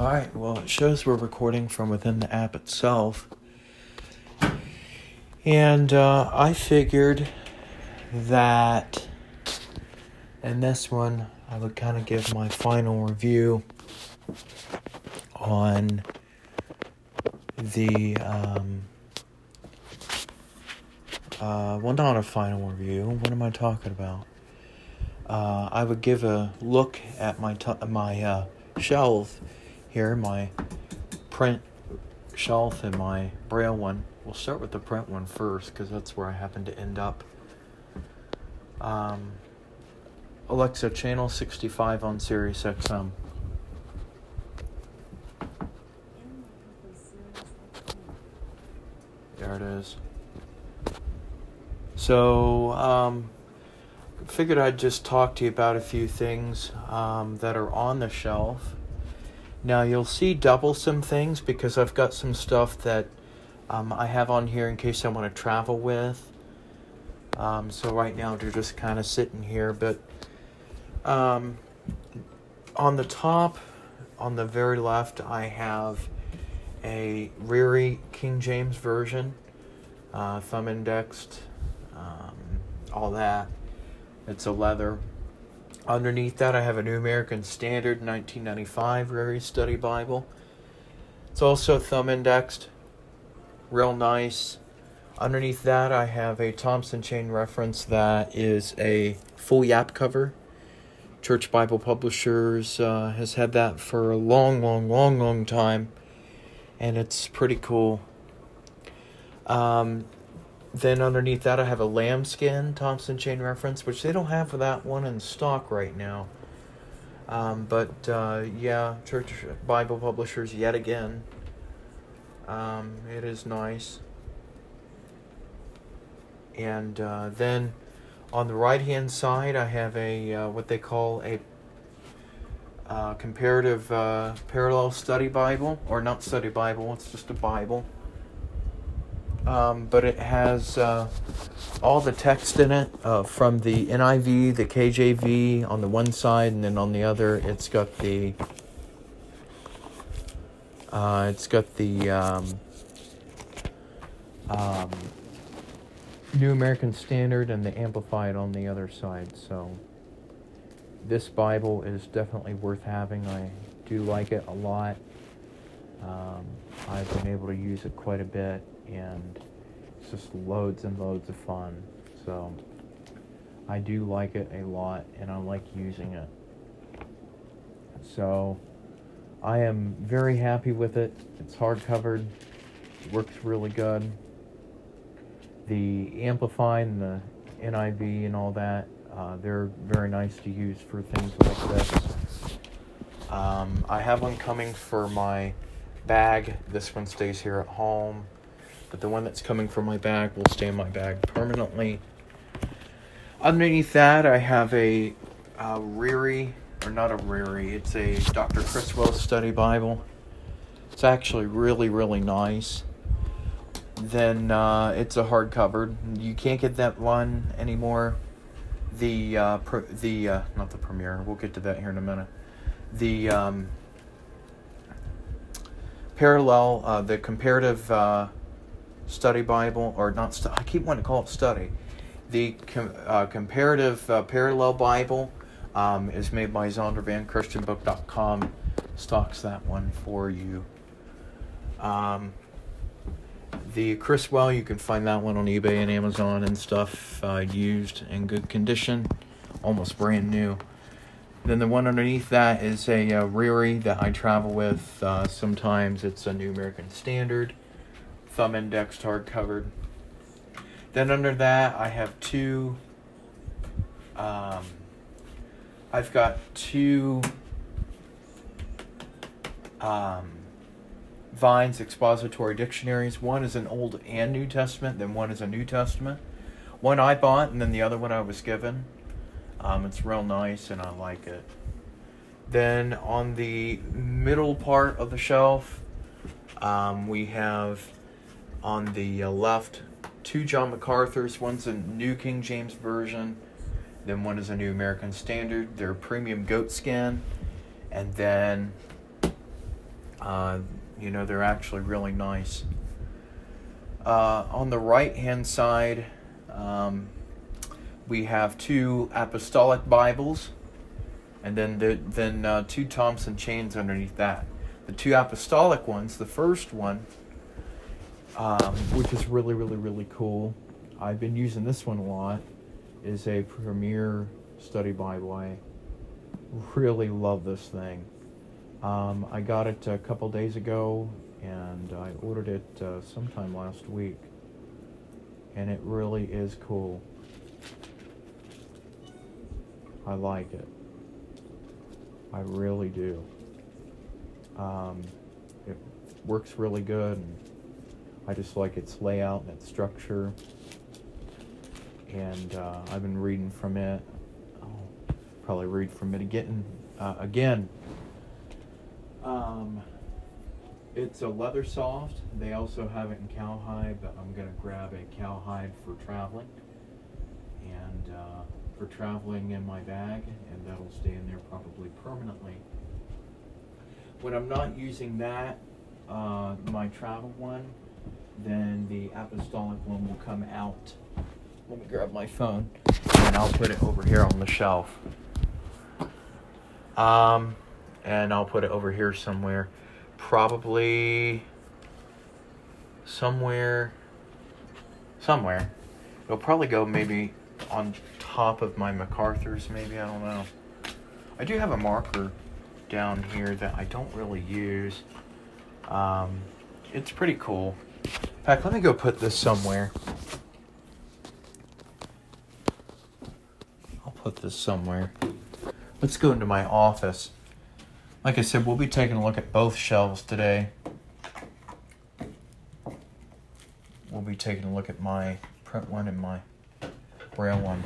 Alright, well, it shows we're recording from within the app itself. And uh, I figured that in this one, I would kind of give my final review on the. Um, uh, well, not a final review. What am I talking about? Uh, I would give a look at my t- my uh, shelf here, my print shelf and my braille one. We'll start with the print one first because that's where I happen to end up. Um, Alexa, channel 65 on Sirius XM. There it is. So, um, figured I'd just talk to you about a few things um, that are on the shelf. Now, you'll see double some things because I've got some stuff that um, I have on here in case I want to travel with. Um, so, right now, they're just kind of sitting here. But um, on the top, on the very left, I have a Ryrie King James Version, uh, thumb indexed, um, all that. It's a leather. Underneath that, I have a New American Standard 1995 Ryrie Study Bible. It's also thumb indexed, real nice. Underneath that, I have a Thompson Chain reference that is a full yap cover. Church Bible Publishers uh, has had that for a long, long, long, long time, and it's pretty cool. Um, then underneath that, I have a lambskin Thompson chain reference, which they don't have that one in stock right now. Um, but uh, yeah, Church Bible Publishers yet again. Um, it is nice. And uh, then on the right hand side, I have a uh, what they call a uh, comparative uh, parallel study Bible, or not study Bible. It's just a Bible. Um, but it has uh, all the text in it uh, from the NIV, the KJV on the one side, and then on the other, it's got the uh, it's got the um, um, New American Standard and the Amplified on the other side. So this Bible is definitely worth having. I do like it a lot. Um, I've been able to use it quite a bit, and it's just loads and loads of fun. So I do like it a lot, and I like using it. So I am very happy with it. It's hard covered, works really good. The amplifying, the NIV and all that, uh, they're very nice to use for things like this. Um, I have one coming for my bag. This one stays here at home, but the one that's coming from my bag will stay in my bag permanently. Underneath that, I have a Ryrie, or not a Ryrie, it's a Dr. Criswell Study Bible. It's actually really, really nice. Then uh, it's a hardcover. You can't get that one anymore. The uh, the uh, not the premiere. We'll get to that here in a minute. The um, parallel, uh, the comparative uh, study Bible, or not, I keep wanting to call it study. The com- uh, comparative uh, parallel Bible um, is made by Zondervan, ChristianBook.com. Stocks that one for you. Um, the Criswell, you can find that one on eBay and Amazon and stuff, uh, used in good condition, almost brand new. Then the one underneath that is a uh, that I travel with. Uh, sometimes it's a New American Standard, thumb indexed, hard covered. Then under that, I have two. Um, I've got two um, Vine's expository dictionaries. One is an Old and New Testament, then one is a New Testament. One I bought, and then the other one I was given. Um, it's real nice, and I like it. Then on the middle part of the shelf, um, we have on the uh, left two John MacArthur's. One's a New King James Version, then one is a New American Standard. They're premium goat skin, and then Uh, you know, they're actually really nice. Uh, on the right hand side, um, we have two apostolic Bibles, and then the, then uh, two Thompson chains underneath that. The two apostolic ones, the first one, um, which is really, really, really cool. I've been using this one a lot. Is a Premier Study Bible. I really love this thing. Um, I got it a couple days ago, and I ordered it uh, sometime last week, and it really is cool. I like it. I really do. Um, it works really good. And I just like its layout and its structure. And uh, I've been reading from it. I'll probably read from it again. Uh, again. Um, it's a leather soft. They also have it in cowhide, but I'm gonna grab a cowhide for traveling. And uh, for traveling in my bag, and that'll stay in there probably permanently. When I'm not using that, uh, my travel one, then the apostolic one will come out. Let me grab my phone, and I'll put it over here on the shelf. Um, and I'll put it over here somewhere. Probably somewhere. Somewhere. It'll probably go maybe on top of my MacArthur's, maybe. I don't know. I do have a marker down here that I don't really use. Um, it's pretty cool. In fact, let me go put this somewhere. I'll put this somewhere. Let's go into my office. Like I said, we'll be taking a look at both shelves today. We'll be taking a look at my print one and my braille one.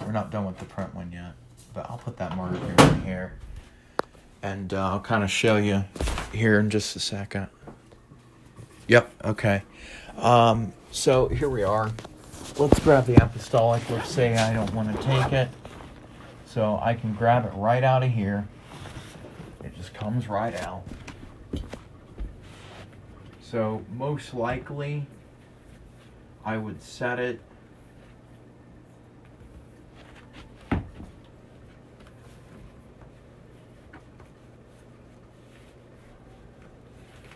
We're not done with the print one yet, but I'll put that marker in here. And uh, I'll kind of show you here in just a second. Yep, okay. Um, so here we are. Let's grab the apostolic. Let's say I don't want to take it. So I can grab it right out of here. It just comes right out. So most likely I would set it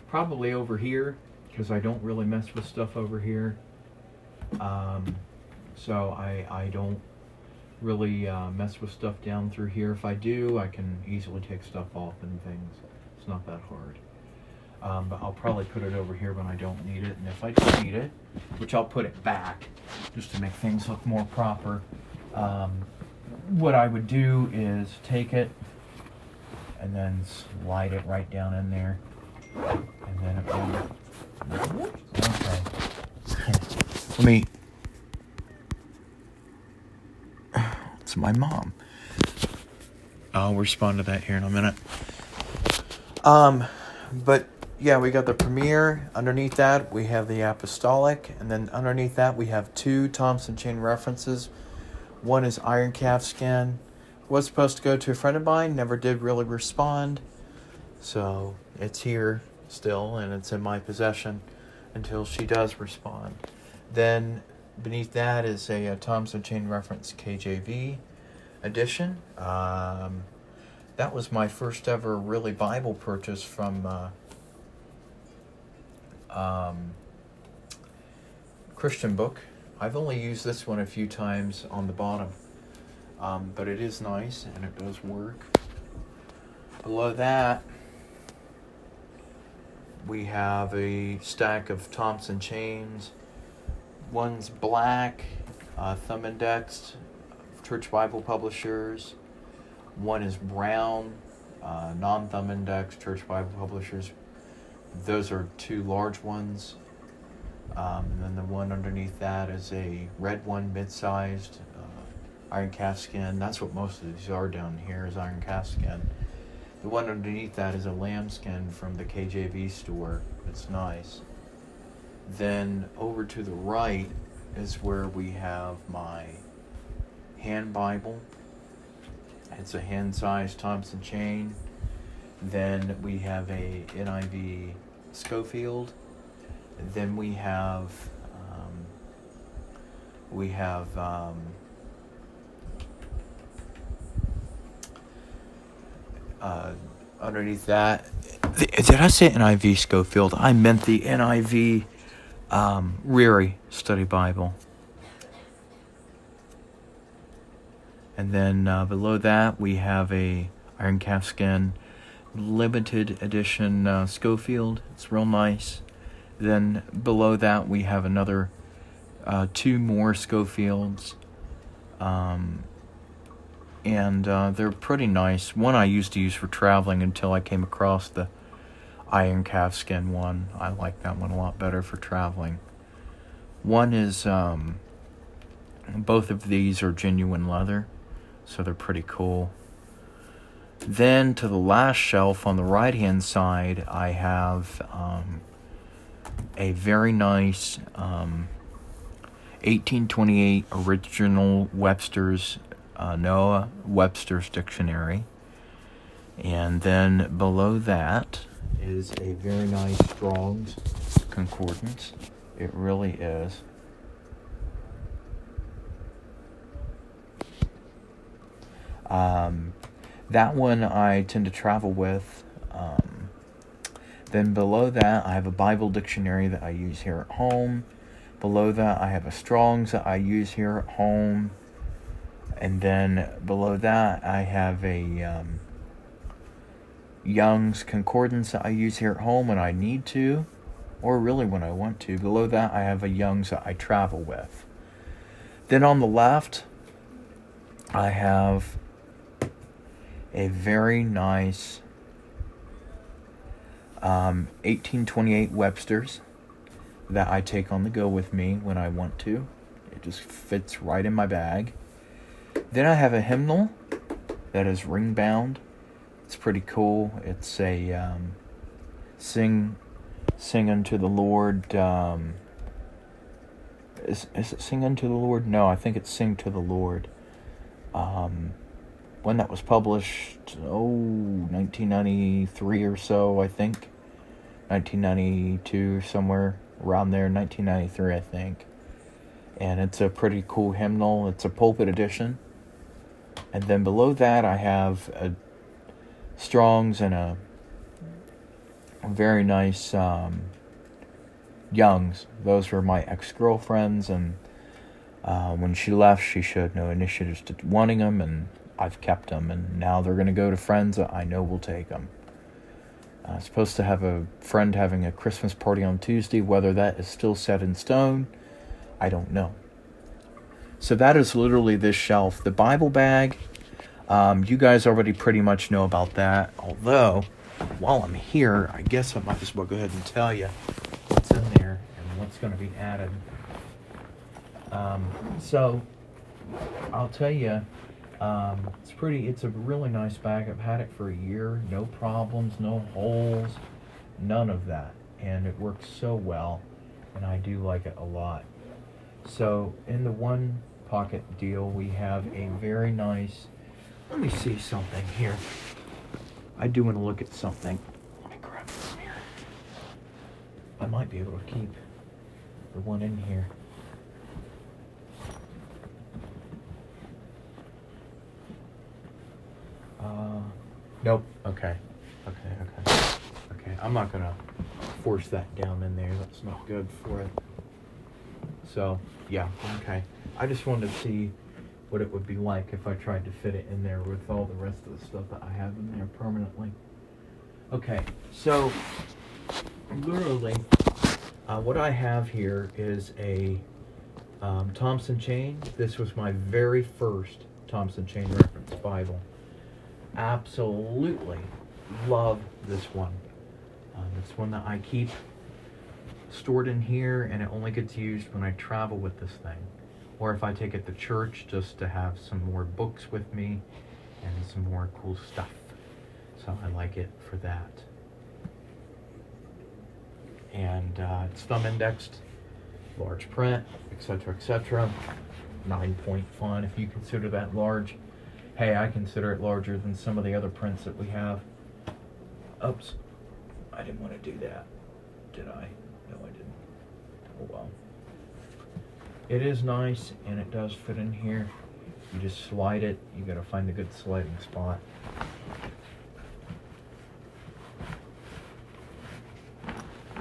probably over here because I don't really mess with stuff over here. Um, so I, I don't really uh, mess with stuff down through here. If I do, I can easily take stuff off and things. It's not that hard. Um, but I'll probably put it over here when I don't need it. And if I do need it, which I'll put it back just to make things look more proper, um, what I would do is take it and then slide it right down in there. And then it will... Okay. Let me... It's my mom. I'll respond to that here in a minute. Um, but yeah, we got the premiere. Underneath that, we have the Apostolic. And then underneath that, we have two Thompson chain references. One is Iron Calf Skin. Was supposed to go to a friend of mine, never did really respond. So it's here still, and it's in my possession until she does respond. Then beneath that is a, a Thompson Chain Reference KJV edition. Um, that was my first ever really Bible purchase from uh, um, Christian book. I've only used this one a few times on the bottom, um, but it is nice and it does work. Below that, we have a stack of Thompson chains. One's black, uh, thumb indexed, Church Bible Publishers. One is brown, uh, non thumb indexed, Church Bible Publishers. Those are two large ones. Um, and then the one underneath that is a red one, mid sized, uh, iron calf skin. That's what most of these are down here is iron calf skin. The one underneath that is a lambskin from the KJV store. It's nice. Then over to the right is where we have my hand Bible. It's a hand sized Thompson chain. Then we have a NIV Scofield. Then we have um, we have um, uh, underneath that. Did I say NIV Scofield? I meant the NIV um, Ryrie Study Bible. And then uh, below that, we have a iron calfskin limited edition uh, Scofield. It's real nice. Then below that, we have another uh, two more Scofields. Um, and uh, they're pretty nice. One I used to use for traveling until I came across the iron calfskin one. I like that one a lot better for traveling. One is, um, both of these are genuine leather, so they're pretty cool. Then to the last shelf on the right hand side, I have um, a very nice um, 1828 original Webster's uh, Noah Webster's Dictionary. And then below that is a very nice Strong's Concordance. It really is. Um, that one I tend to travel with. Um, then below that, I have a Bible dictionary that I use here at home. Below that, I have a Strong's that I use here at home. And then below that, I have a um, Young's Concordance that I use here at home when I need to, or really when I want to. Below that, I have a Young's that I travel with. Then on the left, I have a very nice um, 1828 Webster's that I take on the go with me when I want to. It just fits right in my bag. Then I have a hymnal that is ring bound. It's pretty cool. It's a um, sing, sing unto the Lord. Um, is is it sing unto the Lord? No, I think it's sing to the Lord. Um, when that was published, oh, 1993 or so, I think. 1992, somewhere around there, 1993, I think. And it's a pretty cool hymnal. It's a pulpit edition. And then below that, I have a Strong's and a, very nice um, Young's. Those were my ex girlfriends, and uh, when she left, she showed no initiatives to wanting them, and I've kept them, and now they're going to go to friends that I know will take them. I'm supposed to have a friend having a Christmas party on Tuesday. Whether that is still set in stone, I don't know. So that is literally this shelf. The Bible bag, um, you guys already pretty much know about that. Although, while I'm here, I guess I might as well go ahead and tell you what's in there and what's going to be added. Um, so, I'll tell you, um, it's pretty. It's a really nice bag. I've had it for a year. No problems, no holes, none of that, and it works so well, and I do like it a lot. So in the one pocket deal, we have a very nice. Let me see something here. I do want to look at something. Let me grab this here. I might be able to keep the one in here. Uh, nope. Okay. Okay. Okay. Okay. I'm not gonna force that down in there. That's not good for it. So yeah. Okay. I just wanted to see what it would be like if I tried to fit it in there with all the rest of the stuff that I have in there permanently. Okay. So literally, uh, what I have here is a um, Thompson chain. This was my very first Thompson chain reference Bible absolutely love this one. Um, it's one that I keep stored in here and it only gets used when I travel with this thing. Or if I take it to church just to have some more books with me and some more cool stuff. So I like it for that. And uh, it's thumb indexed, large print, etc., etc. Nine point font if you consider that large hey, I consider it larger than some of the other prints that we have. Oops. I didn't want to do that. Did I? Oh well. It is nice and it does fit in here. You just slide it. You gotta find a good sliding spot.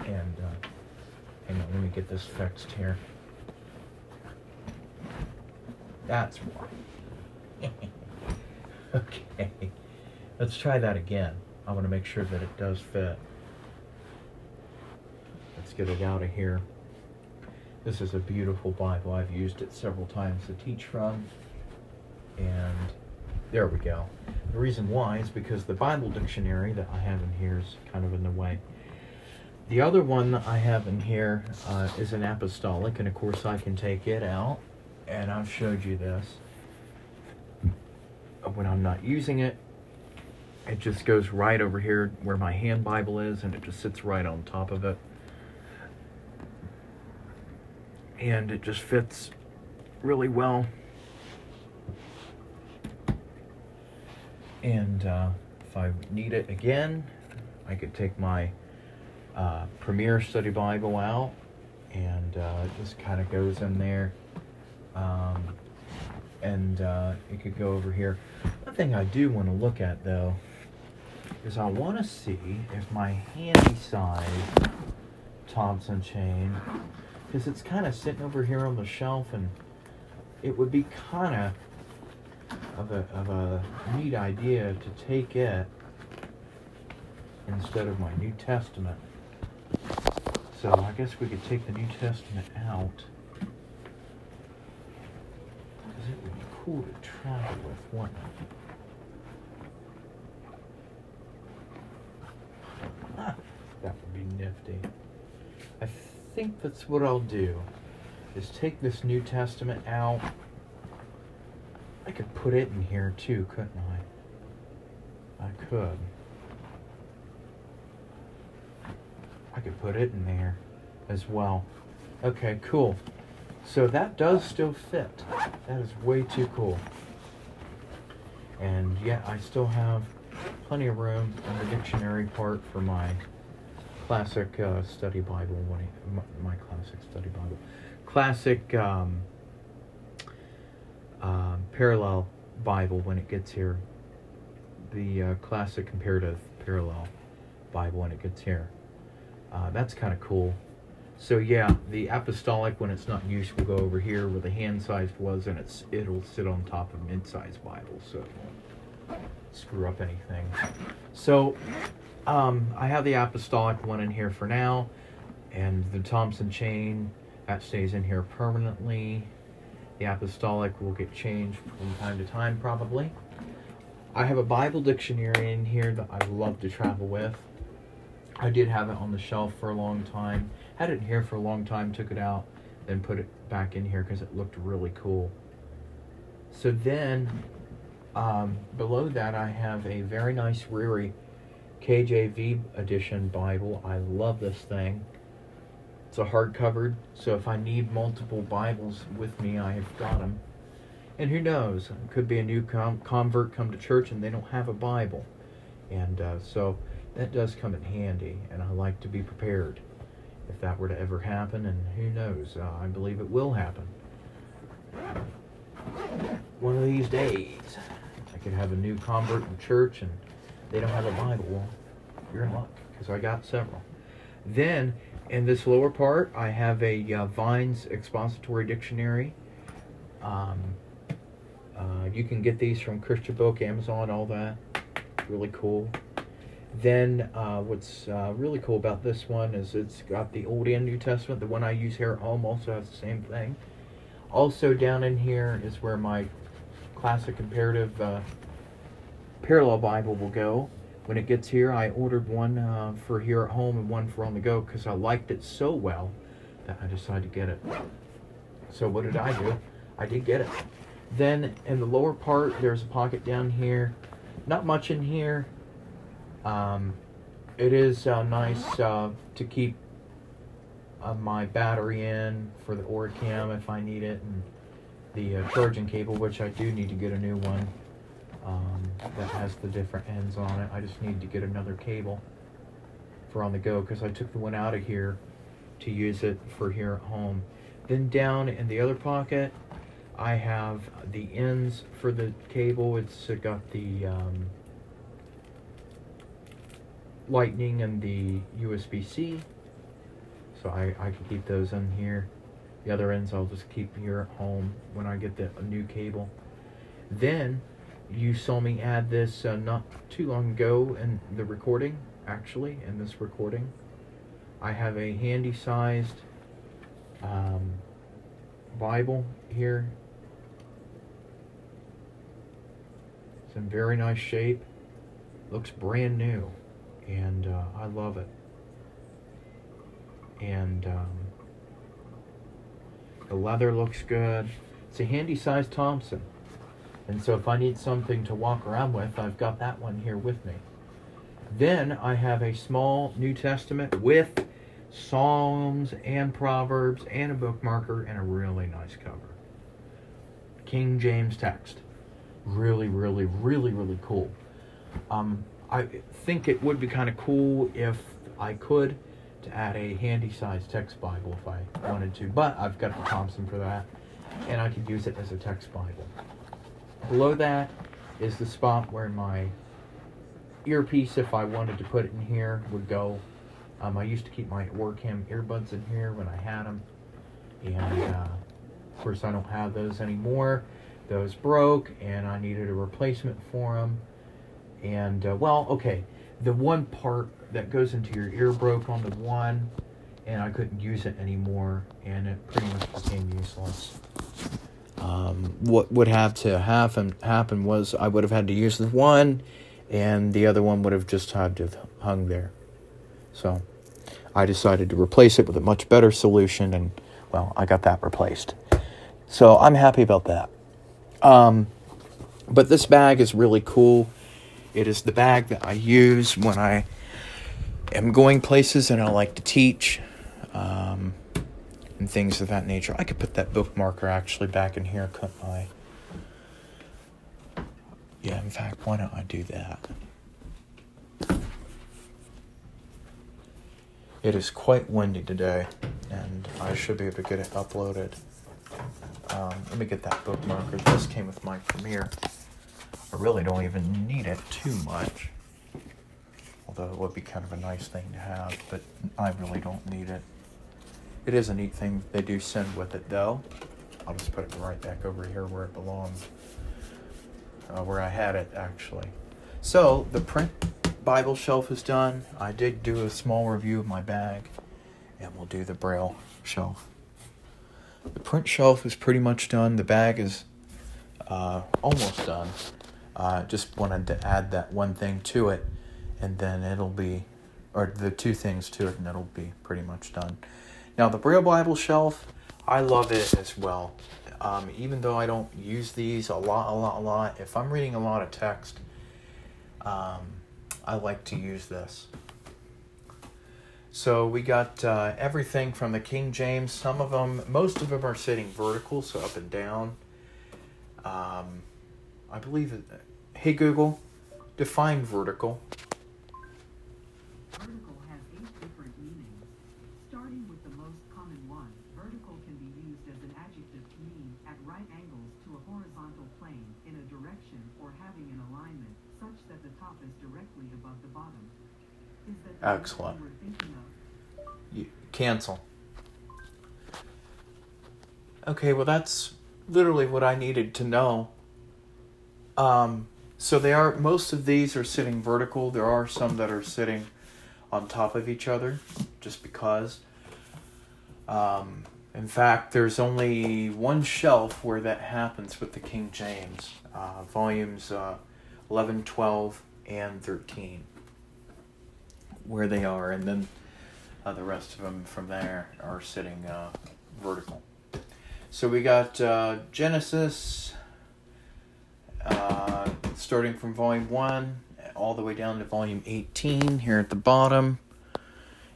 And uh, hang on, let me get this fixed here. That's why. okay. Let's try that again. I want to make sure that it does fit. Let's get it out of here. This is a beautiful Bible. I've used it several times to teach from. And there we go. The reason why is because the Bible dictionary that I have in here is kind of in the way. The other one that I have in here uh, is an apostolic, and of course I can take it out, and I've showed you this. When I'm not using it, it just goes right over here where my hand Bible is, and it just sits right on top of it. And it just fits really well. And uh, if I need it again, I could take my uh, Premier Study Bible out, and uh, it just kind of goes in there. Um, and uh, it could go over here. One thing I do want to look at though is I want to see if my handy size Thompson chain, because it's kind of sitting over here on the shelf, and it would be kind of of a, of a neat idea to take it instead of my New Testament. So I guess we could take the New Testament out. Because it would be cool to travel with, wouldn't it? Ah, that would be nifty. I think that's what I'll do. Is take this New Testament out. I could put it in here too, couldn't I? I could. I could put it in there as well. Okay, cool. So that does still fit. That is way too cool. And yeah, I still have plenty of room in the dictionary part for my classic uh, study Bible. My, my, classic study Bible. Classic um, uh, parallel Bible when it gets here. The uh, classic comparative parallel Bible when it gets here. Uh, that's kind of cool. So yeah, the apostolic when it's not in use will go over here where the hand-sized was, and it's it'll sit on top of mid-sized Bible, so it won't screw up anything. So um, I have the apostolic one in here for now, and the Thompson chain that stays in here permanently. The apostolic will get changed from time to time, probably. I have a Bible dictionary in here that I love to travel with. I did have it on the shelf for a long time. Had it in here for a long time, took it out, then put it back in here because it looked really cool. So then, um, below that, I have a very nice Ryrie KJV edition Bible. I love this thing. It's a hardcover, so if I need multiple Bibles with me, I have got them. And who knows? It could be a new com- convert come to church and they don't have a Bible. And uh, so that does come in handy, and I like to be prepared if that were to ever happen, and who knows, uh, I believe it will happen. One of these days, I could have a new convert in church and they don't have a Bible. You're in luck, because I got several. Then, in this lower part, I have a uh, Vines Expository Dictionary. Um, uh, you can get these from Christian Book, Amazon, all that. Really cool. Then uh, what's uh, really cool about this one is it's got the Old and New Testament. The one I use here at home also has the same thing. Also down in here is where my classic comparative uh, parallel Bible will go. When it gets here, I ordered one uh, for here at home and one for on the go because I liked it so well that I decided to get it. So what did I do? I did get it. Then in the lower part, there's a pocket down here. Not much in here. Um, it is uh, nice uh, to keep uh, my battery in for the Orcam if I need it, and the uh, charging cable, which I do need to get a new one. Um, that has the different ends on it. I just need to get another cable for on the go because I took the one out of here to use it for here at home. Then down in the other pocket, I have the ends for the cable. It's got the um, lightning and the USB-C. So I, I can keep those in here. The other ends I'll just keep here at home when I get the new cable. Then you saw me add this uh, not too long ago in the recording, actually, in this recording. I have a handy sized um, Bible here. It's in very nice shape. Looks brand new. And uh, I love it. And um, the leather looks good. It's a handy sized Thompson. And so if I need something to walk around with, I've got that one here with me. Then I have a small New Testament with Psalms and Proverbs and a bookmarker and a really nice cover. King James text. Really, really, really, really cool. Um, I think it would be kind of cool if I could to add a handy sized text Bible if I wanted to, but I've got the Thompson for that, and I could use it as a text Bible. Below that is the spot where my earpiece, if I wanted to put it in here, would go. Um, I used to keep my Orcam earbuds in here when I had them, and uh, of course I don't have those anymore. Those broke, and I needed a replacement for them. And uh, well, okay, the one part that goes into your ear broke on the one, and I couldn't use it anymore, and it pretty much became useless. Um, what would have to happen happen was I would have had to use the one, and the other one would have just had to hung there. So I decided to replace it with a much better solution, and well, I got that replaced. So I'm happy about that. Um, but this bag is really cool. It is the bag that I use when I am going places and I like to teach. Um, and things of that nature. I could put that bookmarker actually back in here, couldn't I? Yeah, in fact, why don't I do that? It is quite windy today, and I should be able to get it uploaded. Um, let me get that bookmarker. This came with my Premiere. I really don't even need it too much. Although it would be kind of a nice thing to have, but I really don't need it. It is a neat thing they do send with it, though. I'll just put it right back over here where it belongs, uh, where I had it actually. So the print Bible shelf is done. I did do a small review of my bag, and we'll do the Braille shelf. The print shelf is pretty much done. The bag is uh, almost done. Uh, just wanted to add that one thing to it, and then it'll be, or the two things to it, and it'll be pretty much done. Now, the Braille Bible shelf, I love it as well. Um, even though I don't use these a lot, a lot, a lot, if I'm reading a lot of text, um, I like to use this. So we got uh, everything from the King James. Some of them, most of them are sitting vertical, so up and down. Um, I believe it. Hey Google, define vertical. Excellent. You, cancel. Okay, well that's literally what I needed to know. Um, so they are most of these are sitting vertical. There are some that are sitting on top of each other, just because. Um, in fact, there's only one shelf where that happens with the King James, uh, volumes uh, 11, 12, and 13 where they are, and then uh, the rest of them from there are sitting uh, vertical. So we got uh, Genesis, uh, starting from volume 1 all the way down to volume 18 here at the bottom.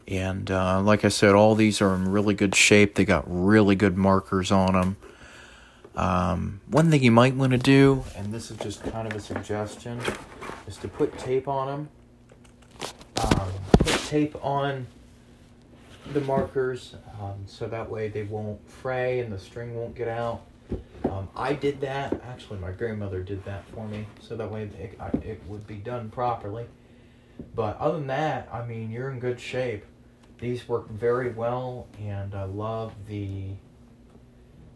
And uh, like I said, all these are in really good shape. They got really good markers on them. Um, one thing you might want to do, and this is just kind of a suggestion, is to put tape on them. Um, put tape on the markers um, so that way they won't fray and the string won't get out. Um, I did that. Actually, my grandmother did that for me, so that way it, it would be done properly. But other than that, I mean, you're in good shape. These work very well, and I love the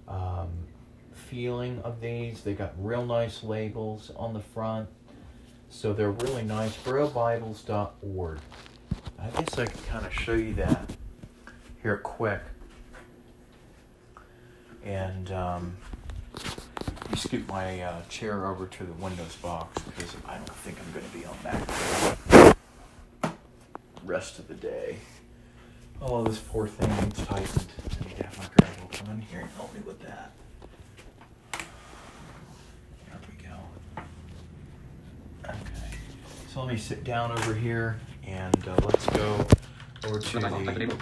um, feeling of these. They got real nice labels on the front, so they're really nice. BrailleBibles.org. I guess I can kind of show you that here quick. And um, scoot my uh, chair over to the Windows box because I don't think I'm going to be on Mac rest of the day. Oh, this poor thing needs tightened. I need to have my grandma come in here and help me with that. There we go. Okay. So let me sit down over here and uh, let's go over to the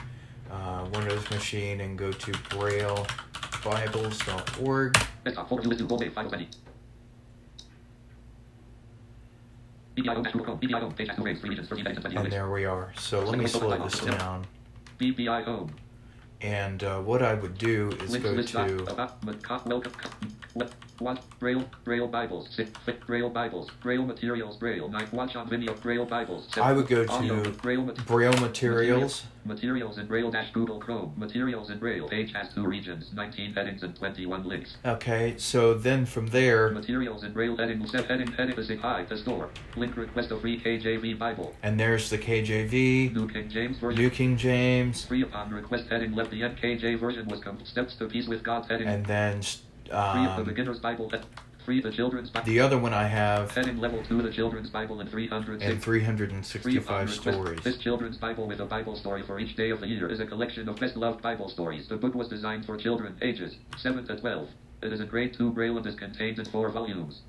uh, Windows machine and go to BrailleBibles.org. And there we are. So let me slow this down. BBI home. And uh, what I would do is go to Watch Braille Braille Bibles six Braille Bibles Braille materials Braille night watch on video Braille Bibles I would go to Braille, mat- Braille materials. materials in Braille dash Google Chrome. Materials in Braille page has two regions 19 headings and 21 links. Okay so then from there materials in Braille heading set heading heading visit hi the store. Link request a free KJV Bible. And there's the KJV New King James version. New King James. Free upon request heading left the NKJ version was come steps to peace with God's heading. And then Free of the um, beginner's Bible. Free the children's Bible. the other one I have Heading level two, the children's Bible, and 306. and 365 stories This children's Bible with a Bible story for each day of the year is a collection of best loved Bible stories. The book was designed for children ages 7 to 12. It is a grade 2 braille and is contained in four volumes.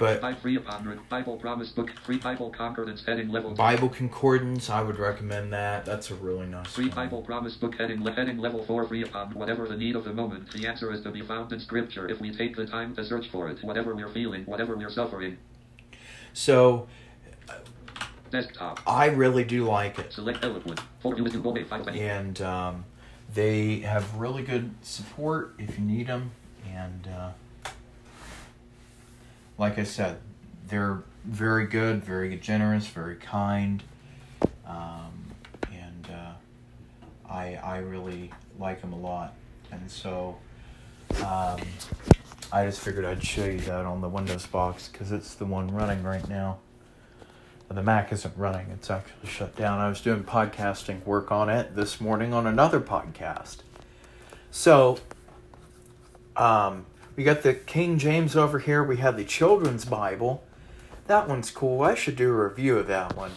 But upon Bible Promise book, free Bible Concordance heading level. Bible Concordance I would recommend that that's a really nice Free one. Bible Promise book heading, le- heading level 4 free upon whatever the need of the moment. The answer is to be found in Scripture if we take the time to search for it. Whatever we're feeling, whatever we're suffering. so Desktop. I really do like it Select eloquent. For you to go and um, they have really good support if you need them and uh, like i said they're very good very generous very kind um, and uh, I, I really like them a lot and so um, i just figured i'd show you that on the windows box because it's the one running right now the Mac isn't running. It's actually shut down. I was doing podcasting work on it this morning on another podcast. So, um, we got the King James over here. We have the Children's Bible. That one's cool. I should do a review of that one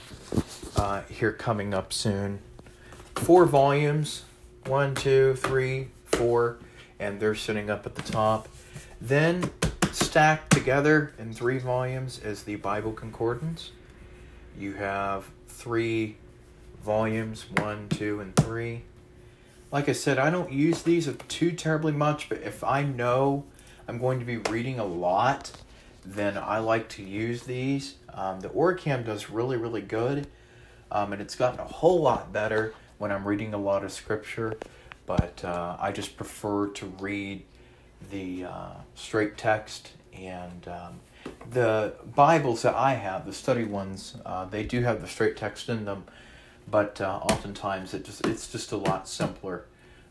uh, here coming up soon. Four volumes one, two, three, four, and they're sitting up at the top. Then, stacked together in three volumes, is the Bible Concordance. You have three volumes one, two, and three. Like I said, I don't use these too terribly much, but if I know I'm going to be reading a lot, then I like to use these. Um, the Orcam does really, really good, um, and it's gotten a whole lot better when I'm reading a lot of scripture, but uh, I just prefer to read the uh, straight text and um, the Bibles that I have, the study ones, uh, they do have the straight text in them, but uh, oftentimes it just it's just a lot simpler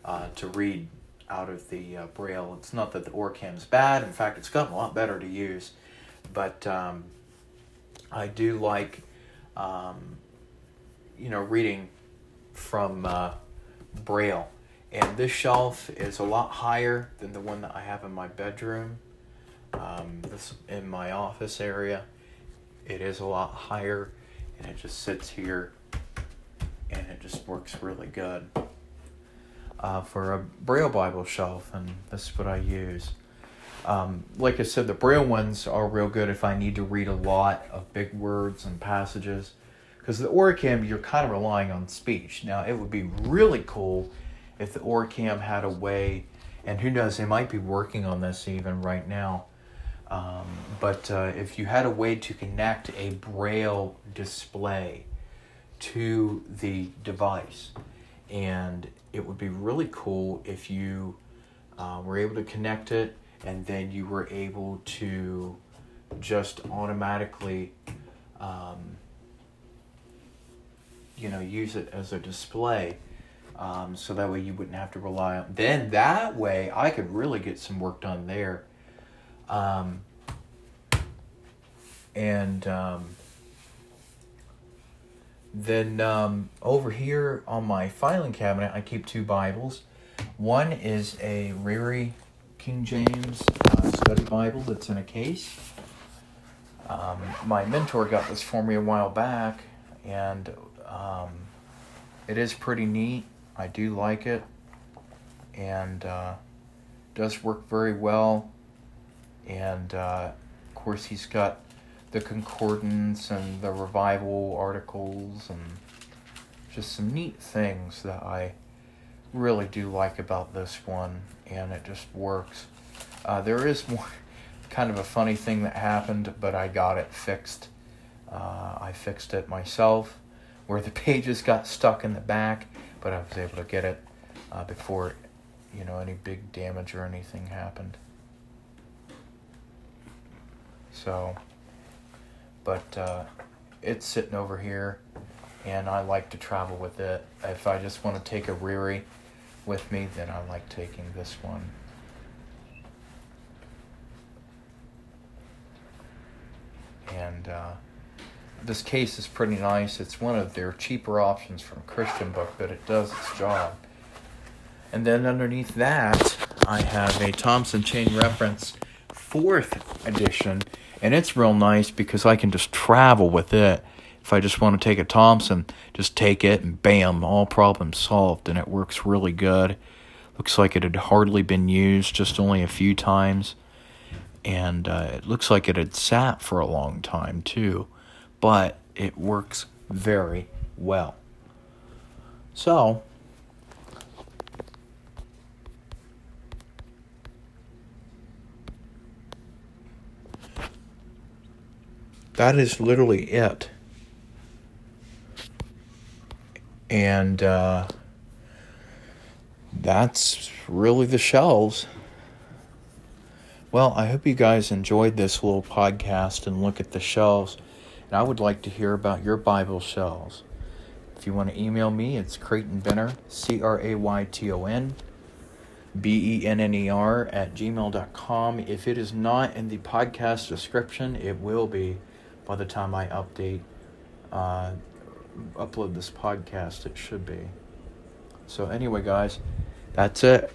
uh, to read out of the uh, Braille. It's not that the Orcam's bad. In fact, it's gotten a lot better to use, but um, I do like, um, you know, reading from uh, Braille. And this shelf is a lot higher than the one that I have in my bedroom um, this in my office area. It is a lot higher, and it just sits here, and it just works really good uh, for a Braille Bible shelf, and this is what I use. Um, like I said, the Braille ones are real good if I need to read a lot of big words and passages. Because the Orcam, you're kind of relying on speech. Now, it would be really cool if the Orcam had a way and who knows, they might be working on this even right now. Um, but uh, if you had a way to connect a braille display to the device, and it would be really cool if you uh, were able to connect it and then you were able to just automatically um, you know use it as a display um, so that way you wouldn't have to rely on then that way i could really get some work done there. Um, and um, then um, over here on my filing cabinet i keep two bibles one is a Ryrie King James uh, study Bible that's in a case. Um, my mentor got this for me a while back, and um, it is pretty neat. I do like it, and uh, does work very well. And uh, of course, he's got the concordance and the revival articles and just some neat things that I really do like about this one, and it just works. Uh, there is more kind of a funny thing that happened, but I got it fixed. Uh, I fixed it myself, where the pages got stuck in the back, but I was able to get it uh, before, you know, any big damage or anything happened. So, but uh, it's sitting over here, and I like to travel with it. If I just want to take a Ryrie with me, then I like taking this one. And uh, this case is pretty nice. It's one of their cheaper options from Christian Book, but it does its job. And then underneath that, I have a Thompson Chain Reference fourth edition, and it's real nice because I can just travel with it if I just want to take a Thompson, just take it and bam, all problems solved. And it works really good. Looks like it had hardly been used, just only a few times. And uh, it looks like it had sat for a long time too. But it works very well. So, that is literally it. And uh, that's really the shelves. Well, I hope you guys enjoyed this little podcast and look at the shelves. And I would like to hear about your Bible shelves. If you want to email me, it's Crayton Benner, C R A Y T O N B E N N E R, at gmail.com. If it is not in the podcast description, it will be by the time I update uh, upload this podcast, it should be. So, anyway, guys, that's it.